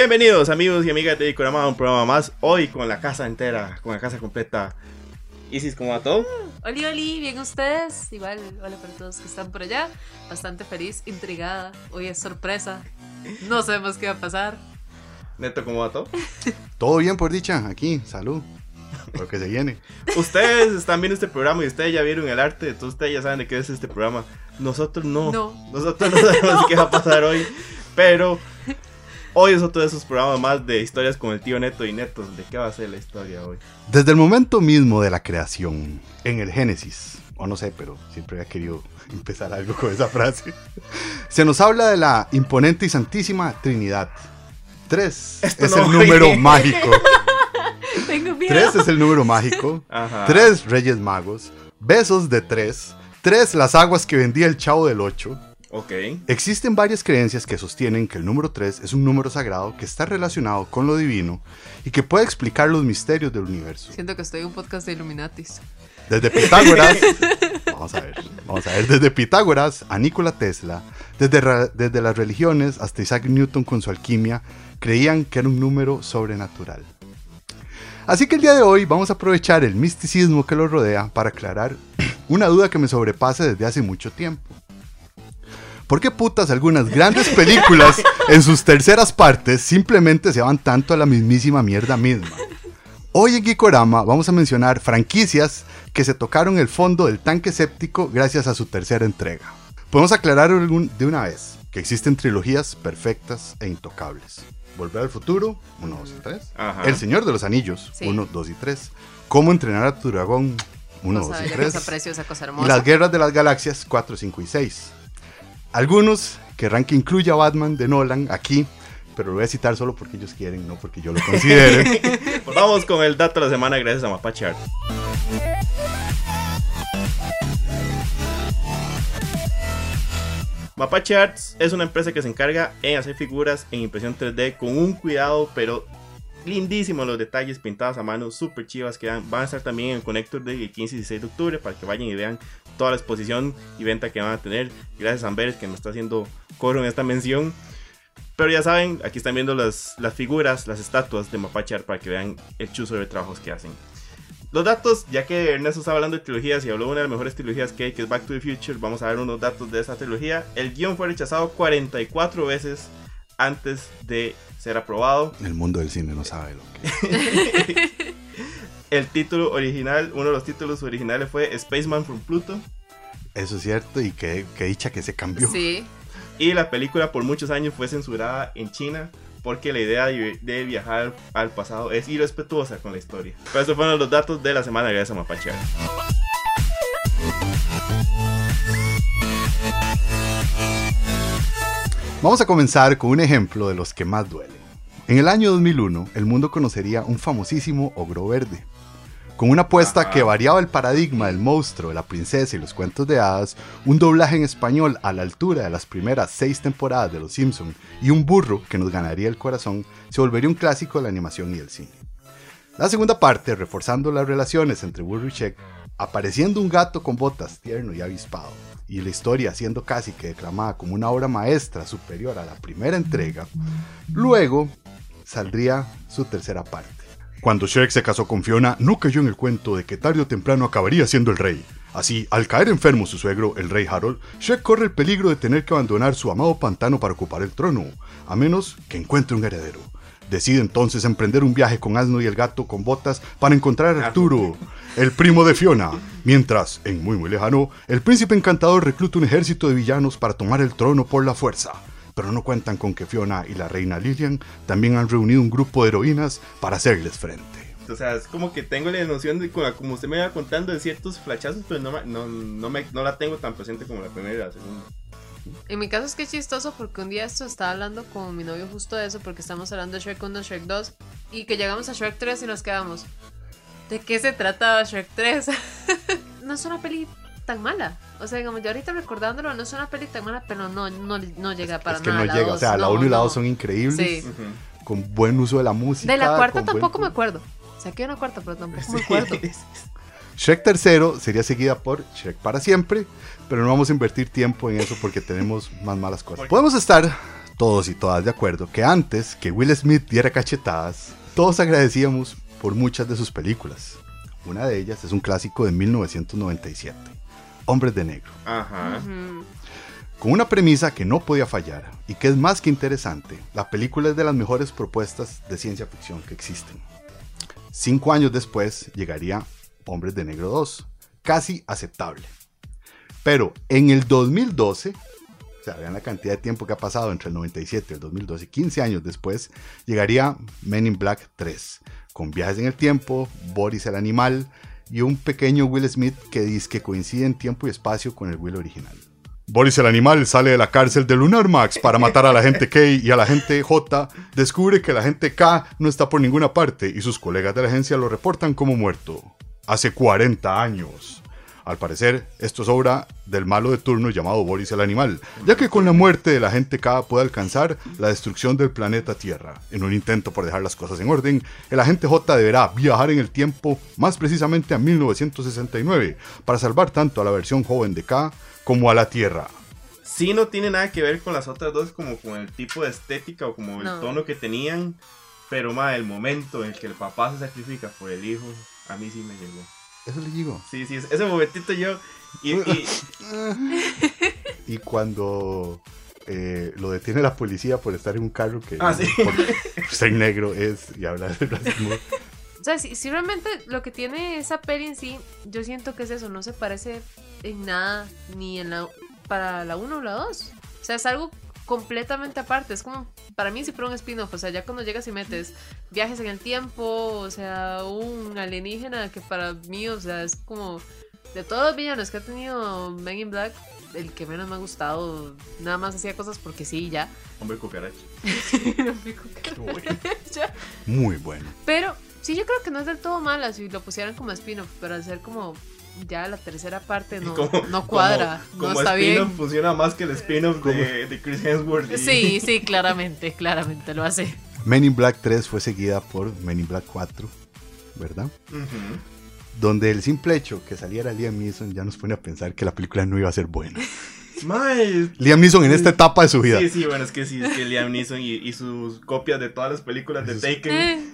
Bienvenidos amigos y amigas de Dicorama a un programa más. Hoy con la casa entera, con la casa completa. Isis, ¿cómo va todo? Oli, oli, bien ustedes. Igual, hola para todos que están por allá. Bastante feliz, intrigada. Hoy es sorpresa. No sabemos qué va a pasar. Neto, ¿cómo va todo? Todo bien por dicha, aquí, salud. Lo que se viene. Ustedes están viendo este programa y ustedes ya vieron el arte, entonces ustedes ya saben de qué es este programa. Nosotros no. No. Nosotros no sabemos qué va a pasar hoy. Pero hoy es otro de esos programas más de historias con el tío Neto y Neto. ¿De qué va a ser la historia hoy? Desde el momento mismo de la creación, en el Génesis, o no sé, pero siempre había querido empezar algo con esa frase, se nos habla de la imponente y santísima Trinidad. Tres Esto es no el número mágico. Tengo miedo. Tres es el número mágico. Ajá. Tres Reyes Magos. Besos de tres. Tres las aguas que vendía el chavo del ocho. Ok. Existen varias creencias que sostienen que el número 3 es un número sagrado que está relacionado con lo divino y que puede explicar los misterios del universo. Siento que estoy en un podcast de Illuminatis. Desde Pitágoras, vamos a ver, vamos a ver, desde Pitágoras a Nikola Tesla, desde, desde las religiones hasta Isaac Newton con su alquimia, creían que era un número sobrenatural. Así que el día de hoy vamos a aprovechar el misticismo que lo rodea para aclarar una duda que me sobrepasa desde hace mucho tiempo. ¿Por qué putas algunas grandes películas en sus terceras partes simplemente se van tanto a la mismísima mierda misma? Hoy en Geekorama vamos a mencionar franquicias que se tocaron el fondo del tanque séptico gracias a su tercera entrega. Podemos aclarar algún- de una vez que existen trilogías perfectas e intocables. Volver al futuro, 1, 2 y 3. Ajá. El Señor de los Anillos, Sí. 1, 2 y 3. Cómo entrenar a tu dragón, 1, Cosa 2 y bella, 3. cosa preciosa, cosa Y hermosa. las guerras de las galaxias 4, 5 y 6. Algunos querrán que incluya Batman de Nolan aquí, pero lo voy a citar solo porque ellos quieren, no porque yo lo considere. Pues vamos con el dato de la semana gracias a Mapache Art. Mapache Arts es una empresa que se encarga en hacer figuras en impresión 3D con un cuidado, pero lindísimo los detalles pintados a mano, super chivas que dan. Van a estar también en el Connector del 15 y 16 de octubre para que vayan y vean toda la exposición y venta que van a tener. Gracias a Amberes que me está haciendo coro en esta mención. Pero ya saben, aquí están viendo las, las figuras, las estatuas de Mapache Art para que vean el chuzo de trabajos que hacen. Los datos, ya que Ernesto estaba hablando de trilogías y habló de una de las mejores trilogías que hay, que es Back to the Future, vamos a ver unos datos de esa trilogía. El guion fue rechazado 44 veces antes de ser aprobado. El mundo del cine no sabe lo que. El título original, uno de los títulos originales fue Spaceman from Pluto. Eso es cierto y que, que dicha que se cambió. Sí. Y la película por muchos años fue censurada en China porque la idea de, de viajar al pasado es irrespetuosa con la historia. Pero estos fueron los datos de la semana gracias a Mapache. Vamos a comenzar con un ejemplo de los que más duelen. En el año 2001, el mundo conocería un famosísimo ogro verde. Con una apuesta que variaba el paradigma del monstruo, la princesa y los cuentos de hadas, un doblaje en español a la altura de las primeras seis temporadas de Los Simpson y un burro que nos ganaría el corazón, se volvería un clásico de la animación y el cine. La segunda parte, reforzando las relaciones entre Burro y Shek, apareciendo un gato con botas tierno y avispado, y la historia siendo casi que declamada como una obra maestra superior a la primera entrega, luego saldría su tercera parte. Cuando Shrek se casó con Fiona, no cayó en el cuento de que tarde o temprano acabaría siendo el rey. Así, al caer enfermo su suegro, el rey Harold, Shrek corre el peligro de tener que abandonar su amado pantano para ocupar el trono, a menos que encuentre un heredero. Decide entonces emprender un viaje con Asno y el gato con botas para encontrar a Arturo, el primo de Fiona. Mientras, en muy muy lejano, el príncipe encantador recluta un ejército de villanos para tomar el trono por la fuerza. Pero no cuentan con que Fiona y la reina Lilian también han reunido un grupo de heroínas para hacerles frente. O sea, es como que tengo la noción de, como usted me iba contando, de ciertos flachazos, pero no, no, no, me, no la tengo tan presente como la primera y la segunda. En mi caso es que es chistoso porque un día esto estaba hablando con mi novio justo de eso porque estamos hablando de Shrek 1, Shrek 2 y que llegamos a Shrek 3 y nos quedamos. ¿De qué se trataba Shrek 3? no es una peli tan mala. O sea, digamos, yo ahorita recordándolo, no es una peli tan mala, pero no, no, no llega para es que nada. no llega, o dos, sea, la no, 1 y la no. 2 son increíbles, Sí. Ujú. con buen uso de la música. De la cuarta con buen tampoco me acuerdo. O sea, que hay una cuarta, pero tampoco me Sí. acuerdo. Shrek tercero sería seguida por Shrek para siempre, pero no vamos a invertir tiempo en eso porque tenemos más malas cosas. Podemos estar todos y todas de acuerdo que antes que Will Smith diera cachetadas, todos agradecíamos por muchas de sus películas. Una de ellas es un clásico de 1997, Hombres de Negro, Ajá. Con una premisa que no podía fallar y que es más que interesante. La película es de las mejores propuestas de ciencia ficción que existen. Cinco años después llegaría Hombres de Negro 2, casi aceptable. Pero en el 2012, o sea, vean la cantidad de tiempo que ha pasado entre el 97 y el 2012, 15 años después, llegaría Men in Black 3, con viajes en el tiempo, Boris el animal y un pequeño Will Smith que dice que coincide en tiempo y espacio con el Will original. Boris el animal sale de la cárcel de Lunar Max para matar a la gente K y a la gente J. Descubre que la gente K no está por ninguna parte y sus colegas de la agencia lo reportan como muerto. Hace 40 años. Al parecer, esto es obra del malo de turno llamado Boris el animal, ya que con la muerte de la gente K puede alcanzar la destrucción del planeta Tierra. En un intento por dejar las cosas en orden, el agente J deberá viajar en el tiempo, más precisamente a 1969, para salvar tanto a la versión joven de K como a la Tierra. Sí, no tiene nada que ver con las otras dos, como con el tipo de estética o como el No. tono que tenían. Pero, ma, el momento en el que el papá se sacrifica por el hijo, a mí sí me llegó. Eso le digo. Sí, sí, ese momentito yo. Y, y- Y cuando eh, lo detiene la policía por estar en un carro que Ah, sí. por ser negro es y hablar de racismo. O sea, si, si realmente lo que tiene esa peli en sí, yo siento que es eso, no se parece en nada ni en la para la 1 o la 2. O sea, es algo completamente aparte. Es como, para mí, si fuera un spin-off. O sea, ya cuando llegas y metes viajes en el tiempo, o sea, un alienígena que para mí, o sea, es como de todos los villanos que ha tenido Men in Black, el que menos me ha gustado. Nada más hacía cosas porque sí, ya. Hombre cucaracha. Muy bueno. Pero sí, yo creo que no es del todo mala si lo pusieran como spin-off, pero al ser como ya la tercera parte no, Como- no cuadra, como- no como está spin-off bien. funciona más que el spin-off de, de Chris Hemsworth. y- Sí, sí, claramente, claramente lo hace. Men in Black 3 fue seguida por Men in Black 4, ¿verdad? Donde el simple hecho que saliera Liam Neeson ya nos pone a pensar que la película no iba a ser buena. Mae, Liam Neeson en esta etapa de su vida. Sí, sí, bueno, es que sí, es que Liam Neeson y, y sus copias de todas las películas de Taken. Eh,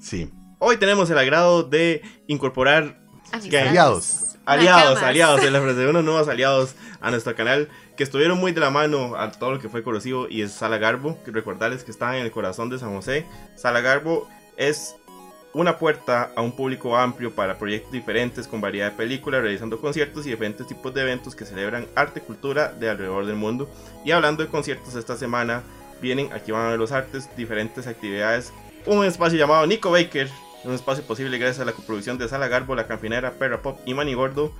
Sí. Hoy tenemos el agrado de incorporar amistades. aliados. aliados, Nakamas. aliados, el ofrecer unos nuevos aliados a nuestro canal que estuvieron muy de la mano a todo lo que fue corrosivo y es Sala Garbo, que recordarles que está en el corazón de San José. Sala Garbo es una puerta a un público amplio para proyectos diferentes con variedad de películas, realizando conciertos y diferentes tipos de eventos que celebran arte y cultura de alrededor del mundo. Y hablando de conciertos esta semana, vienen, aquí van a ver los artes, diferentes actividades, un espacio llamado Nico Baker, un espacio posible gracias a la coproducción de Sala Garbo, La Campinera, Perra Pop y Manny Gordo.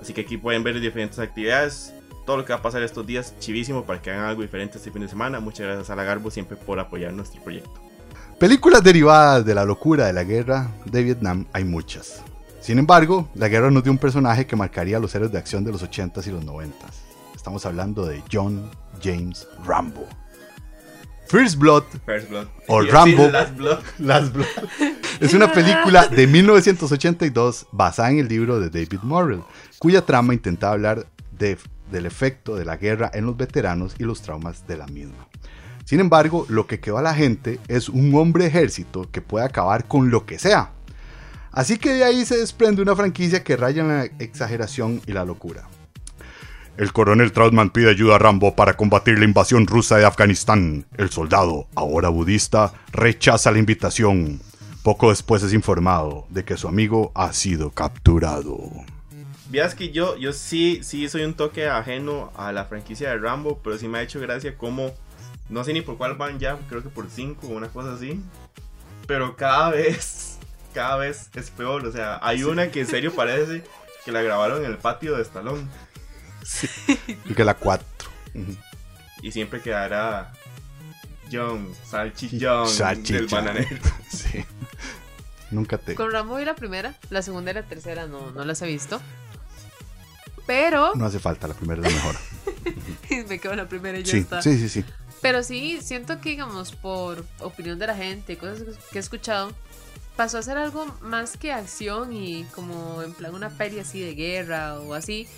Así que aquí pueden ver diferentes actividades, todo lo que va a pasar estos días, chivísimo para que hagan algo diferente este fin de semana. Muchas gracias a Sala Garbo siempre por apoyar nuestro proyecto. Películas derivadas de la locura de la guerra de Vietnam hay muchas. Sin embargo, la guerra nos dio un personaje que marcaría a los héroes de acción de los 80s y los 90s. Estamos hablando de John James Rambo. First Blood First Blood. O Rambo. Last Blood. Last Blood. Es una película de 1982 basada en el libro de David Morrell, cuya trama intentaba hablar de- del efecto de la guerra en los veteranos y los traumas de la misma. Sin embargo, lo que quedó a la gente es un hombre ejército que puede acabar con lo que sea. Así que de ahí se desprende una franquicia que raya en la exageración y la locura. El coronel Trautmann pide ayuda a Rambo para combatir la invasión rusa de Afganistán. El soldado, ahora budista, rechaza la invitación. Poco después es informado de que su amigo ha sido capturado. Vieras que yo, yo sí, sí soy un toque ajeno a la franquicia de Rambo, pero sí me ha hecho gracia como, no sé ni por cuál van ya, creo que por 5 o una cosa así, pero cada vez, cada vez es peor, o sea, hay una que en serio parece que la grabaron en el patio de Y que la 4. y siempre quedará John, Salchi John del bananero. Sí. Nunca te. Con Rambo vi la primera, la segunda y la tercera no, no las he visto. Pero No hace falta, la primera es la mejor. me quedo en la primera y ya Sí, está. sí, sí, sí. Pero sí, siento que, digamos, por opinión de la gente, cosas que he escuchado, pasó a ser algo más que acción y como en plan una peli así de guerra o así.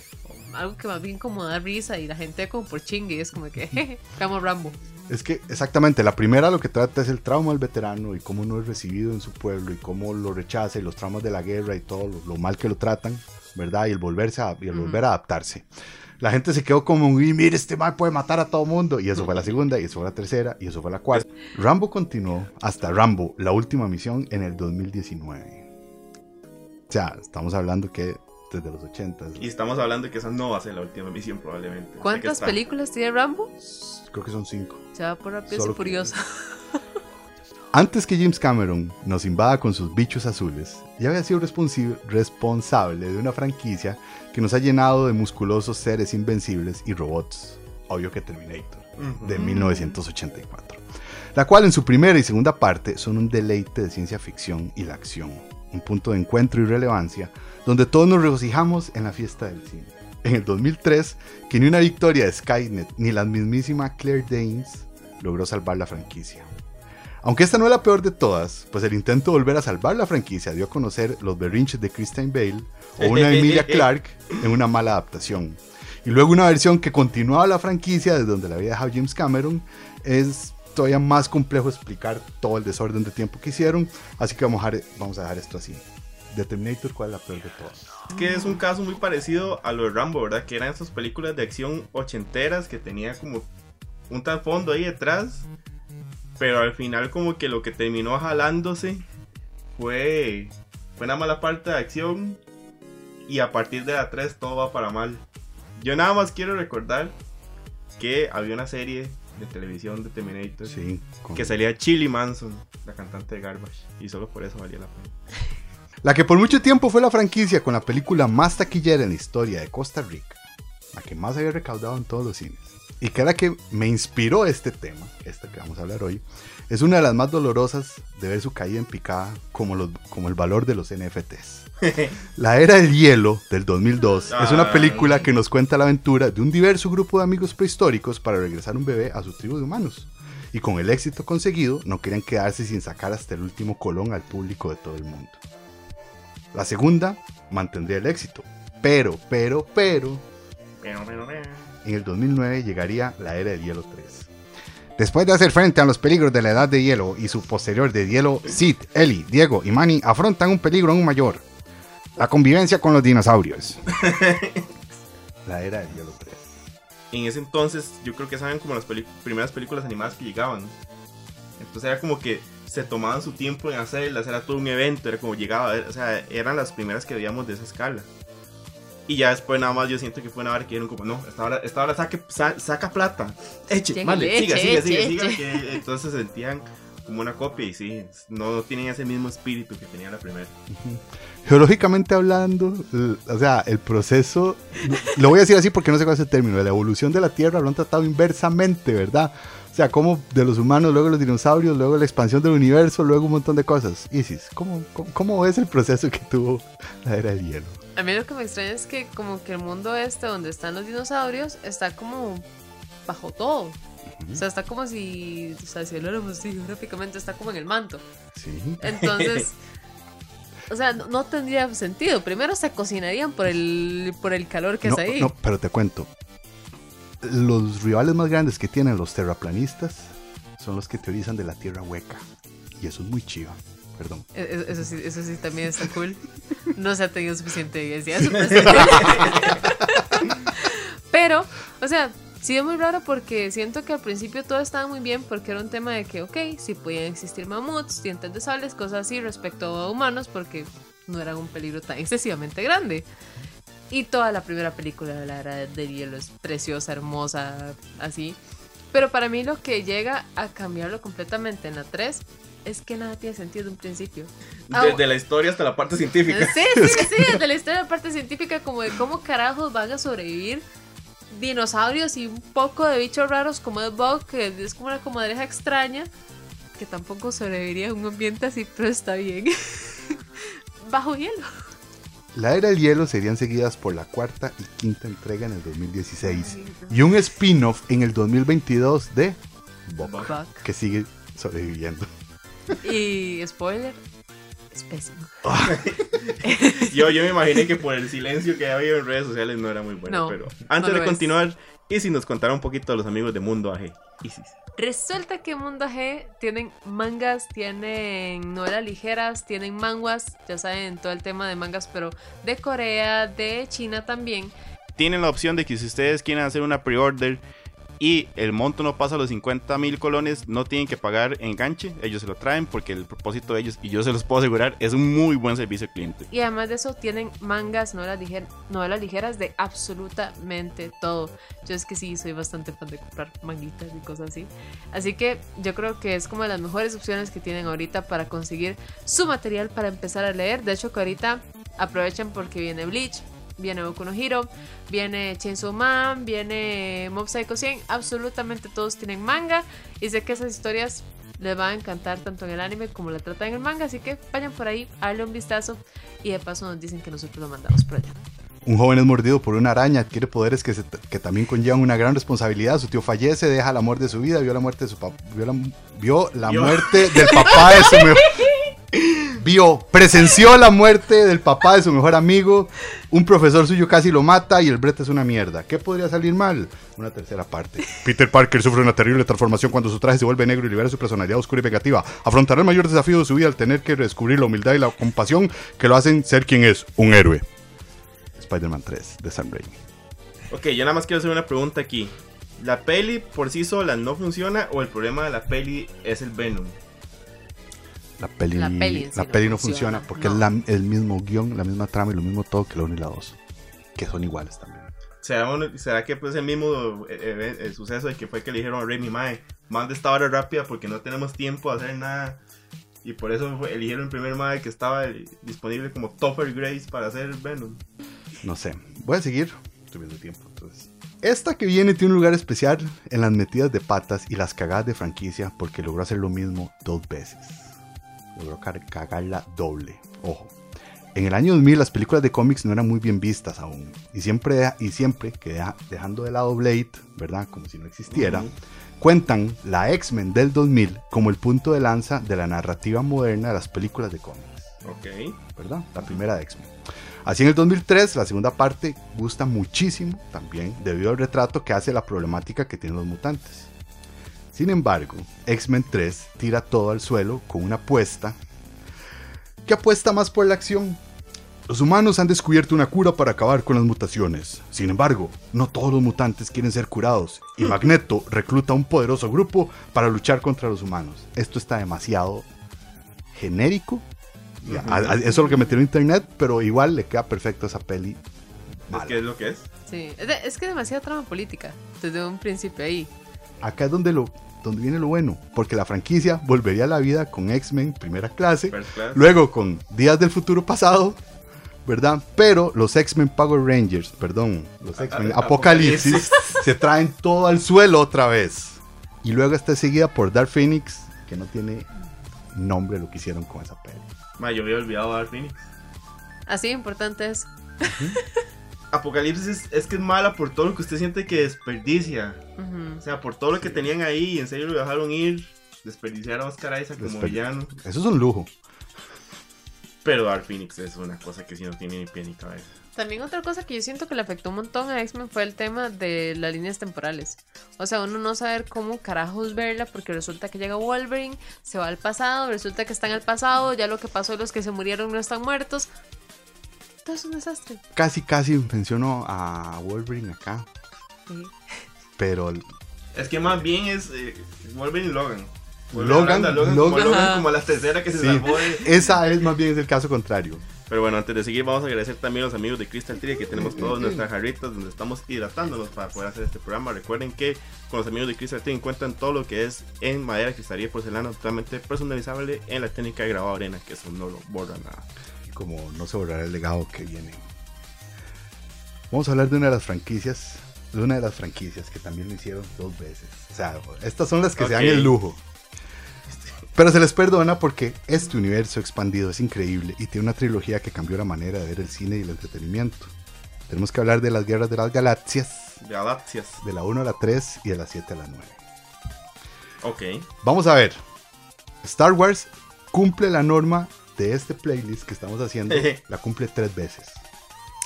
algo que más bien como da risa y la gente como por chingue, es como que, jeje, como Rambo. Es que exactamente, la primera lo que trata es el trauma del veterano y cómo no es recibido en su pueblo y cómo lo rechaza y los traumas de la guerra y todo lo mal que lo tratan, ¿verdad? Y el volverse a, y el volver a adaptarse. La gente se quedó como, y mire, este mal puede matar a todo mundo. Y eso fue la segunda, y eso fue la tercera, y eso fue la cuarta. Rambo continuó hasta Rambo, la última misión, en el 2019. O sea, estamos hablando que desde los 80. Y estamos hablando que esa no va a ser la última misión probablemente. ¿Cuántas películas tiene Rambo? Creo que son cinco. Se va por rápido y furioso. Antes que James Cameron nos invada con sus bichos azules, ya había sido responsable de una franquicia que nos ha llenado de musculosos seres invencibles y robots, obvio que Terminator, de 1984, la cual en su primera y segunda parte son un deleite de ciencia ficción y la acción, un punto de encuentro y relevancia donde todos nos regocijamos en la fiesta del cine. En el 2003, que ni una victoria de Skynet ni la mismísima Claire Danes logró salvar la franquicia. Aunque esta no es la peor de todas, pues el intento de volver a salvar la franquicia dio a conocer los berrinches de Christine Bale o una Emilia Clarke en una mala adaptación. Y luego una versión que continuaba la franquicia desde donde la había dejado James Cameron. Es todavía más complejo explicar todo el desorden de tiempo que hicieron, así que vamos a dejar, vamos a dejar esto así. De Terminator, ¿cuál es la peor de todas? Es que es un caso muy parecido a lo de Rambo, ¿verdad? Que eran esas películas de acción ochenteras que tenía como un trasfondo ahí detrás. Pero al final como que lo que terminó jalándose fue, fue una mala parte de acción. Y a partir de la 3 todo va para mal. Yo nada más quiero recordar que había una serie de televisión de Terminator Sí, con- que salía Chili Manson, la cantante de Garbage. Y solo por eso valía la pena. La que por mucho tiempo fue la franquicia con la película más taquillera en la historia de Costa Rica, la que más había recaudado en todos los cines, y que era que me inspiró este tema, este que vamos a hablar hoy, es una de las más dolorosas de ver su caída en picada como, los, como el valor de los NFTs. La Era del Hielo del 2002 es una película que nos cuenta la aventura de un diverso grupo de amigos prehistóricos para regresar un bebé a su tribu de humanos. Y con el éxito conseguido, no querían quedarse sin sacar hasta el último colón al público de todo el mundo. La segunda mantendría el éxito, pero, pero, pero, Pero, pero, pero. En el 2009 llegaría la Era del Hielo 3. Después de hacer frente a los peligros de la Edad de Hielo y su posterior de hielo, Sid, Ellie, Diego y Manny afrontan un peligro aún mayor. La convivencia con los dinosaurios. la Era del Hielo 3. en ese entonces yo creo que saben como las primeras películas animadas que llegaban. Entonces era como que se tomaban su tiempo en hacerlas, era todo un evento, era como llegaba, o sea, eran las primeras que veíamos de esa escala. Y ya después nada más yo siento que fue una hora que dijeron como, no, esta hora, esta hora saque, sa- saca plata. Eche, vale, siga, siga, siga, siga, que entonces se sentían como una copia y sí, no, no tenían ese mismo espíritu que tenía la primera. Geológicamente hablando, o sea, el proceso, lo voy a decir así porque no sé cuál es el término, de la evolución de la Tierra lo han tratado inversamente, ¿verdad? O sea, como de los humanos, luego los dinosaurios, luego la expansión del universo, luego un montón de cosas. Isis, ¿cómo, cómo, cómo ves el proceso que tuvo la era del hielo? A mí lo que me extraña es que como que el mundo este donde están los dinosaurios está como bajo todo. O sea, está como si, o sea, si habláramos así, gráficamente está como en el manto. Sí. Entonces, o sea, no, no tendría sentido. Primero se cocinarían por el, por el calor que No, es ahí. no, pero te cuento. Los rivales más grandes que tienen los terraplanistas son los que teorizan de la Tierra hueca. Y eso es muy chiva. Perdón. E- e- Eso sí, eso sí también está cool. No se ha tenido suficiente evidencia. de pero o sea, sí es muy raro porque siento que al principio todo estaba muy bien porque era un tema de que, ok, sí podían existir mamuts, dientes de sables, cosas así respecto a humanos porque no eran un peligro tan excesivamente grande. Y toda la primera película de la era del hielo es preciosa, hermosa, así. Pero para mí lo que llega a cambiarlo completamente en la 3 es que nada tiene sentido de un principio. Ah, Desde la historia hasta la parte científica. Sí, sí, sí, desde la historia de parte científica, como de cómo carajos van a sobrevivir dinosaurios y un poco de bichos raros como el bug, que es como una comadreja extraña, que tampoco sobreviviría en un ambiente así, pero está bien. Bajo hielo. La era del hielo serían seguidas por la cuarta y quinta entrega en el 2016 y un spin-off en el 2022 de Buck. Buck. que sigue sobreviviendo. Y spoiler, es pésimo. Yo, yo me imaginé que por el silencio que había en redes sociales no era muy bueno. No, pero antes no de continuar, y si nos contara un poquito a los amigos de Mundo AG. Isis. Resulta que Mundo G tienen mangas, tienen novelas ligeras, tienen manguas, ya saben, todo el tema de mangas, pero de Corea, de China también. Tienen la opción de que si ustedes quieren hacer una pre-order y el monto no pasa los 50 mil colones, no tienen que pagar enganche. Ellos se lo traen porque el propósito de ellos, y yo se los puedo asegurar, es un muy buen servicio al cliente. Y además de eso, tienen mangas, novelas, liger- novelas ligeras de absolutamente todo. Yo es que sí, soy bastante fan de comprar manguitas y cosas así. Así que yo creo que es como de las mejores opciones que tienen ahorita para conseguir su material para empezar a leer. De hecho, que ahorita aprovechen porque viene Bleach, viene Boku no Hero, viene Chainsaw Man, viene Mob Psycho 100. Absolutamente todos tienen manga. Y sé que esas historias les va a encantar tanto en el anime como la tratan en el manga. Así que vayan por ahí, darle un vistazo. Y de paso nos dicen que nosotros lo mandamos por allá. Un joven es mordido por una araña, adquiere poderes que, se- que también conllevan una gran responsabilidad. Su tío fallece, deja el amor de su vida, vio la muerte de su papá, vio la, vio la muerte del papá de su mejor... Vio, presenció la muerte del papá de su mejor amigo, un profesor suyo casi lo mata y el brete es una mierda. ¿Qué podría salir mal? Una tercera parte. Peter Parker sufre una terrible transformación cuando su traje se vuelve negro y libera su personalidad oscura y vengativa. Afrontará el mayor desafío de su vida al tener que descubrir la humildad y la compasión que lo hacen ser quien es, un héroe. Spider-Man 3 de Sam Raimi. Ok, yo nada más quiero hacer una pregunta aquí. ¿La peli por sí sola no funciona o el problema de la peli es el Venom? La peli, La peli la no peli no funciona, funciona porque no. es la- el mismo guion, la misma trama y lo mismo todo que la 1 y la 2. Que son iguales también. ¿Será, uno- será que pues el mismo eh, eh, el suceso de que fue que le dijeron a Remy Mae, manda esta hora rápida porque no tenemos tiempo a hacer nada? Y por eso fue- eligieron el primer Mae que estaba eh, disponible como Topper Grace para hacer Venom. No sé. Voy a seguir. Estoy viendo tiempo, entonces. Esta que viene tiene un lugar especial en las metidas de patas y las cagadas de franquicia porque logró hacer lo mismo dos veces. Logró cagarla doble. Ojo. En el año 2000 las películas de cómics no eran muy bien vistas aún. Y siempre, y siempre que deja- dejando de lado Blade, ¿verdad? Como si no existiera, cuentan la X-Men del 2000 como el punto de lanza de la narrativa moderna de las películas de cómics. Ok. ¿verdad? La primera de X-Men. Así en el 2003, la segunda parte gusta muchísimo también debido al retrato que hace la problemática que tienen los mutantes. Sin embargo, X-Men 3 tira todo al suelo con una apuesta que apuesta más por la acción. Los humanos han descubierto una cura para acabar con las mutaciones. Sin embargo, no todos los mutantes quieren ser curados y Magneto recluta a un poderoso grupo para luchar contra los humanos. Esto está demasiado genérico y a- a- eso es lo que metieron en internet, pero igual le queda perfecto a esa peli. Es mala. que es lo que es. Sí, es, de- es que demasiada trama política desde un principio ahí. Acá es donde, lo, donde viene lo bueno, porque la franquicia volvería a la vida con X-Men primera clase, luego con Días del Futuro Pasado, ¿verdad? Pero los X-Men Power Rangers, perdón, los X-Men Apocalipsis, Apocalipsis. se traen todo al suelo otra vez. Y luego está seguida por Dark Phoenix, que no tiene nombre lo que hicieron con esa peli. Ma, yo había olvidado a Dark Phoenix. Así de importante es. Apocalipsis es, que es mala por todo lo que usted siente que desperdicia. O sea, por todo lo que tenían ahí y en serio lo dejaron ir. Desperdiciar a Oscar Isaac como villano. Eso es un lujo. Pero Dark Phoenix es una cosa que sí no tiene ni pie ni cabeza. También otra cosa que yo siento que le afectó un montón a X-Men fue el tema de las líneas temporales. O sea, uno no saber cómo carajos verla porque resulta que llega Wolverine, se va al pasado, resulta que está en el pasado, ya lo que pasó, los que se murieron no están muertos. Todo es un desastre. Casi, casi menciono a Wolverine acá, Sí. pero Es que más bien es eh, Wolverine y Logan. Logan, Logan, Logan, como, Logan. Como la tercera que se Sí. salvó de... esa es más bien es el caso contrario. Pero bueno, antes de seguir vamos a agradecer también a los amigos de Crystal Tree que tenemos todas nuestras jarritas donde estamos hidratándonos para poder hacer este programa. Recuerden que con los amigos de Crystal Tree encuentran todo lo que es en madera, cristalería y porcelana totalmente personalizable en la técnica de grabado arena, que eso no lo borra nada. Como no se borrará el legado que viene. Vamos a hablar de una de las franquicias, de una de las franquicias que también lo hicieron dos veces. O sea, estas son las que se dan el lujo. Pero se les perdona porque este universo expandido es increíble y tiene una trilogía que cambió la manera de ver el cine y el entretenimiento. Tenemos que hablar de las guerras de las galaxias, Galaxias. de la 1 a la 3 y de la 7 a la 9. Ok. Vamos a ver. Star Wars cumple la norma de este playlist que estamos haciendo la cumple tres veces.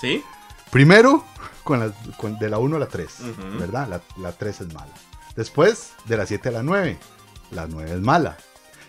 ¿Sí? Primero, con la, con- de la 1 a la 3, Ujú. ¿verdad? La, la 3 es mala. Después, de la 7 a la 9, la 9 es mala.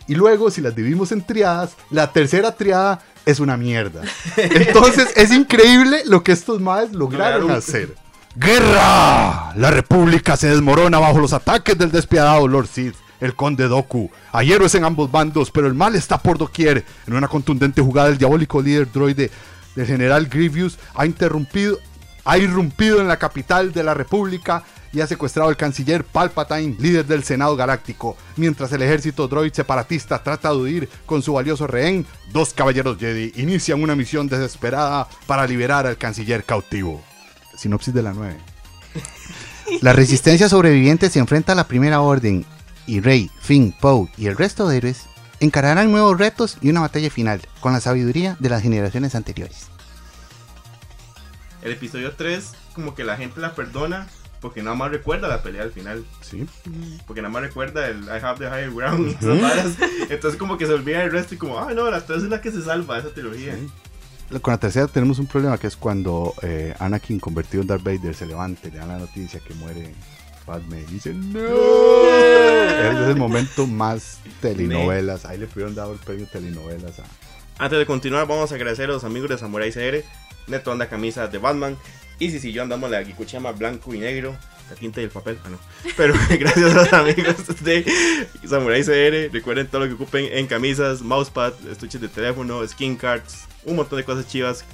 Y luego, si las dividimos en triadas, la tercera triada es una mierda. Entonces, es increíble lo que estos lograron Lograron. hacer. ¡Guerra! La república se desmorona bajo los ataques del despiadado Lord Sith, el conde Doku. Hay héroes en ambos bandos, pero el mal está por doquier. En una contundente jugada, el diabólico líder droide del general Grievous ha interrumpido, ha irrumpido en la capital de la república y ha secuestrado al canciller Palpatine, líder del Senado Galáctico. Mientras el ejército droid separatista trata de huir con su valioso rehén, dos caballeros Jedi inician una misión desesperada para liberar al canciller cautivo. Sinopsis de la 9. La resistencia sobreviviente se enfrenta a la Primera Orden y Rey, Finn, Poe y el resto de héroes encararán nuevos retos y una batalla final con la sabiduría de las generaciones anteriores. El episodio 3, como que la gente la perdona porque nada más recuerda la pelea al final. Sí. Porque nada más recuerda el I have the higher ground. esas varas. Entonces, como que se olvida el resto y como, ah, no, la 3 es la que se salva esa trilogía. Sí. Con la tercera tenemos un problema que es cuando eh, Anakin convertido en Darth Vader se levanta y le dan la noticia que muere Padme y dice no. Ese es el momento más telenovelas. Ahí le pudieron dar el premio telenovelas a Antes de continuar, vamos a agradecer a los amigos de Samurai CR. Neto anda camisa de Batman. Y si, si yo andamos la Gikuchama blanco y negro. La tinta y el papel, ah no. Pero gracias a los amigos de Samurai CR. Recuerden todo lo que ocupen en camisas, mousepad, estuches de teléfono, skin cards, un montón de cosas chivas,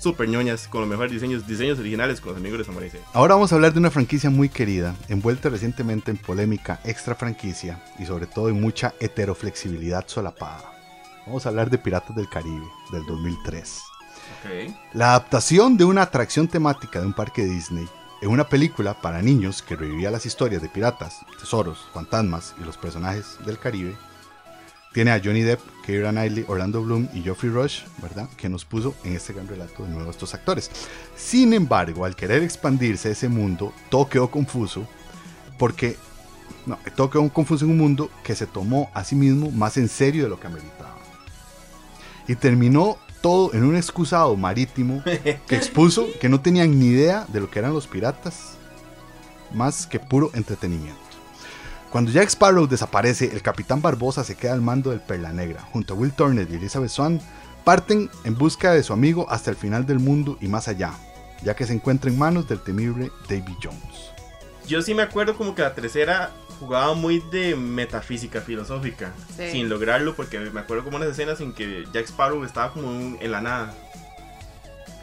super ñoñas, con los mejores diseños, diseños originales con los amigos de Samurai. Ahora vamos a hablar de una franquicia muy querida, envuelta recientemente en polémica extra franquicia y sobre todo en mucha heteroflexibilidad solapada. Vamos a hablar de Piratas del Caribe del 2003. Ok. La adaptación de una atracción temática de un parque Disney en una película para niños que revivía las historias de piratas, tesoros, fantasmas y los personajes del Caribe, tiene a Johnny Depp, Keira Knightley, Orlando Bloom y Geoffrey Rush, ¿verdad? Que nos puso en este gran relato de nuevo estos actores. Sin embargo, al querer expandirse ese mundo, todo quedó confuso porque no, todo quedó confuso en un mundo que se tomó a sí mismo más en serio de lo que ameritaba. Y terminó todo en un excusado marítimo que expuso que no tenían ni idea de lo que eran los piratas, más que puro entretenimiento. Cuando Jack Sparrow desaparece, el capitán Barbosa se queda al mando del Perla Negra. Junto a Will Turner y Elizabeth Swann, parten en busca de su amigo hasta el final del mundo y más allá, ya que se encuentra en manos del temible Davy Jones. Yo sí me acuerdo como que la tercera jugaba muy de metafísica filosófica, Sí. sin lograrlo, porque me acuerdo como unas escenas en que Jack Sparrow estaba como un- en la nada.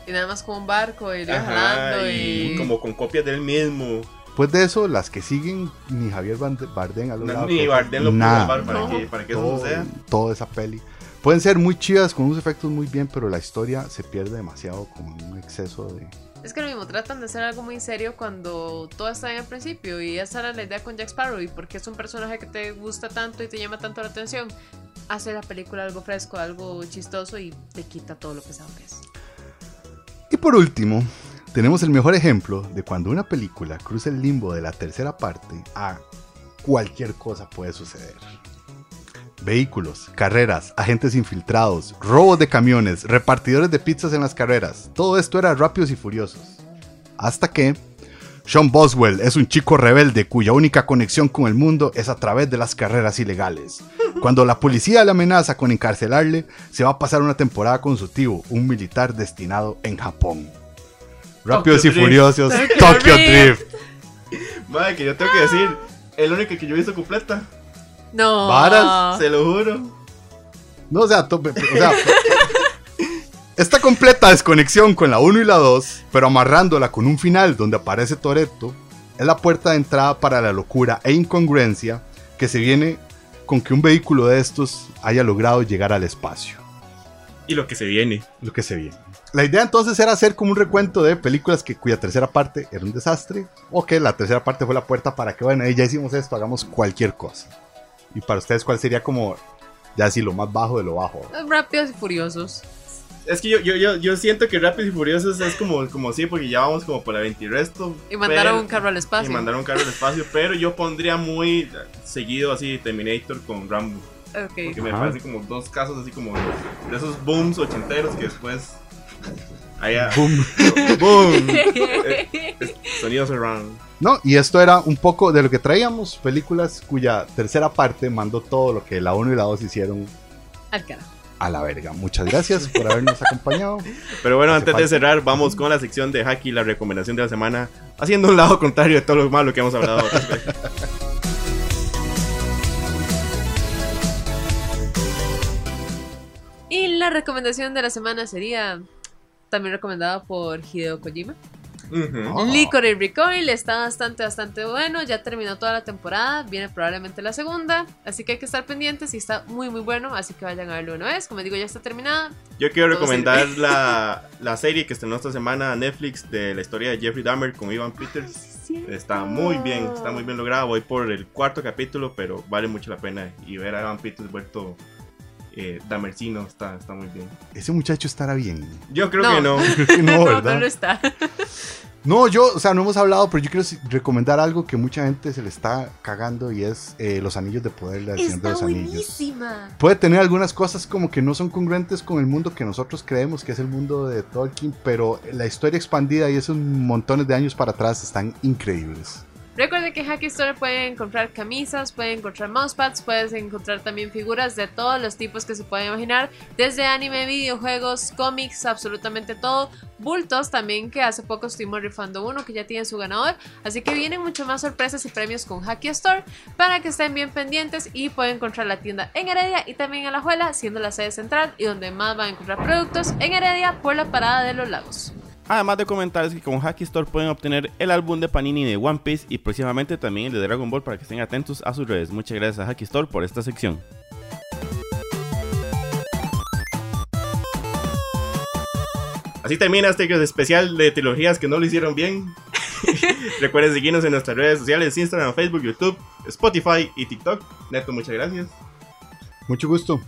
Y nada más como un barco y Ajá, y... como con copias del mismo. Después de eso, las que siguen, ni Javier Bardem ha logrado Ni que- Bardem lo nada, para, no. que, para que eso todo, suceda. toda esa peli. Pueden ser muy chidas, con unos efectos muy bien, pero la historia se pierde demasiado con un exceso de... Es que lo mismo, tratan de hacer algo muy serio cuando todo está en el principio y esa era la idea con Jack Sparrow y porque es un personaje que te gusta tanto y te llama tanto la atención, hace la película algo fresco, algo chistoso y te quita todo lo pesado que es. Y por último, tenemos el mejor ejemplo de cuando una película cruza el limbo de la tercera parte a cualquier cosa puede suceder. Vehículos, carreras, agentes infiltrados, robos de camiones, repartidores de pizzas en las carreras. Todo esto era rápidos y furiosos. Hasta que Sean Boswell es un chico rebelde cuya única conexión con el mundo es a través de las carreras ilegales. Cuando la policía le amenaza con encarcelarle, se va a pasar una temporada con su tío, un militar destinado en Japón. Rápidos y Drift. Furiosos, Tokyo Drift. Madre, que yo tengo que decir, el único que yo he visto completa, No. Varas, se lo juro. No, o sea, o sea, esta completa desconexión con la 1 y la 2, pero amarrándola con un final donde aparece Toreto, es la puerta de entrada para la locura e incongruencia que se viene con que un vehículo de estos haya logrado llegar al espacio. Y lo que se viene. Lo que se viene. La idea entonces era hacer como un recuento de películas que, cuya tercera parte era un desastre, o que la tercera parte fue la puerta para que, bueno, ya hicimos esto, hagamos cualquier cosa. Y para ustedes, ¿cuál sería como, ya así, lo más bajo de lo bajo? Rápidos y furiosos. Es que yo, yo, yo, yo siento que Rápidos y Furiosos es como, como sí, porque ya vamos como por la 20 y resto. Y mandaron pero- un carro al espacio. Y mandaron un carro al espacio, pero yo pondría muy seguido así Terminator con Rambo. Ok. Porque me parece como dos casos así como de esos booms ochenteros que después. Allá. Boom. ¡Boom! Sonidos surround. No, y esto era un poco de lo que traíamos, películas cuya tercera parte mandó todo lo que la 1 y la 2 hicieron Al carajo. a la verga. Muchas gracias por habernos acompañado. Pero bueno, Hace antes de cerrar, vamos con la sección de Haki, la recomendación de la semana, haciendo un lado contrario de todo lo malo que hemos hablado. Y la recomendación de la semana sería también recomendada por Hideo Kojima. Ujú. Oh. Licorice Recoil está bastante, bastante bueno. Ya terminó toda la temporada. Viene probablemente la segunda. Así que hay que estar pendientes y está muy, muy bueno. Así que vayan a verlo una vez. Como digo, ya está terminada. Yo quiero Todo recomendar la, la serie que estrenó esta semana a Netflix de la historia de Jeffrey Dahmer con Ivan Peters. Está muy bien, está muy bien lograda. Voy por el cuarto capítulo, pero vale mucho la pena. Y ver a Ivan Peters vuelto eh, Dahmercino está, está muy bien. Ese muchacho estará bien. Yo creo No. que no. Creo que no, No, no, ¿verdad? lo está. No, yo, o sea, no hemos hablado, pero yo quiero recomendar algo que mucha gente se le está cagando y es eh, Los Anillos de Poder, la Señor de los Anillos. buenísima. Puede tener algunas cosas como que no son congruentes con el mundo que nosotros creemos que es el mundo de Tolkien, pero la historia expandida y esos montones de años para atrás están increíbles. Recuerden que en Hacky Store pueden encontrar camisas, pueden encontrar mousepads, puedes encontrar también figuras de todos los tipos que se pueden imaginar, desde anime, videojuegos, cómics, absolutamente todo. Bultos también, que hace poco estuvimos rifando uno que ya tiene su ganador. Así que vienen mucho más sorpresas y premios con Hacky Store para que estén bien pendientes y pueden encontrar la tienda en Heredia y también en Alajuela, siendo la sede central y donde más van a encontrar productos en Heredia por la parada de los lagos. Además de comentarles que con Hacky Store pueden obtener el álbum de Panini de One Piece y próximamente también el de Dragon Ball para que estén atentos a sus redes. Muchas gracias a Hacky Store por esta sección. Así termina este especial de trilogías que no lo hicieron bien. Recuerden seguirnos en nuestras redes sociales, Instagram, Facebook, YouTube, Spotify y TikTok. Neto, muchas gracias. Mucho gusto.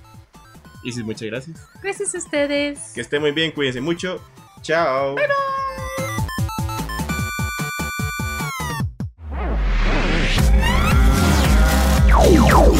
Isis, muchas gracias. Gracias a ustedes. Que esté muy bien, cuídense mucho. Ciao. Bye bye. Oh.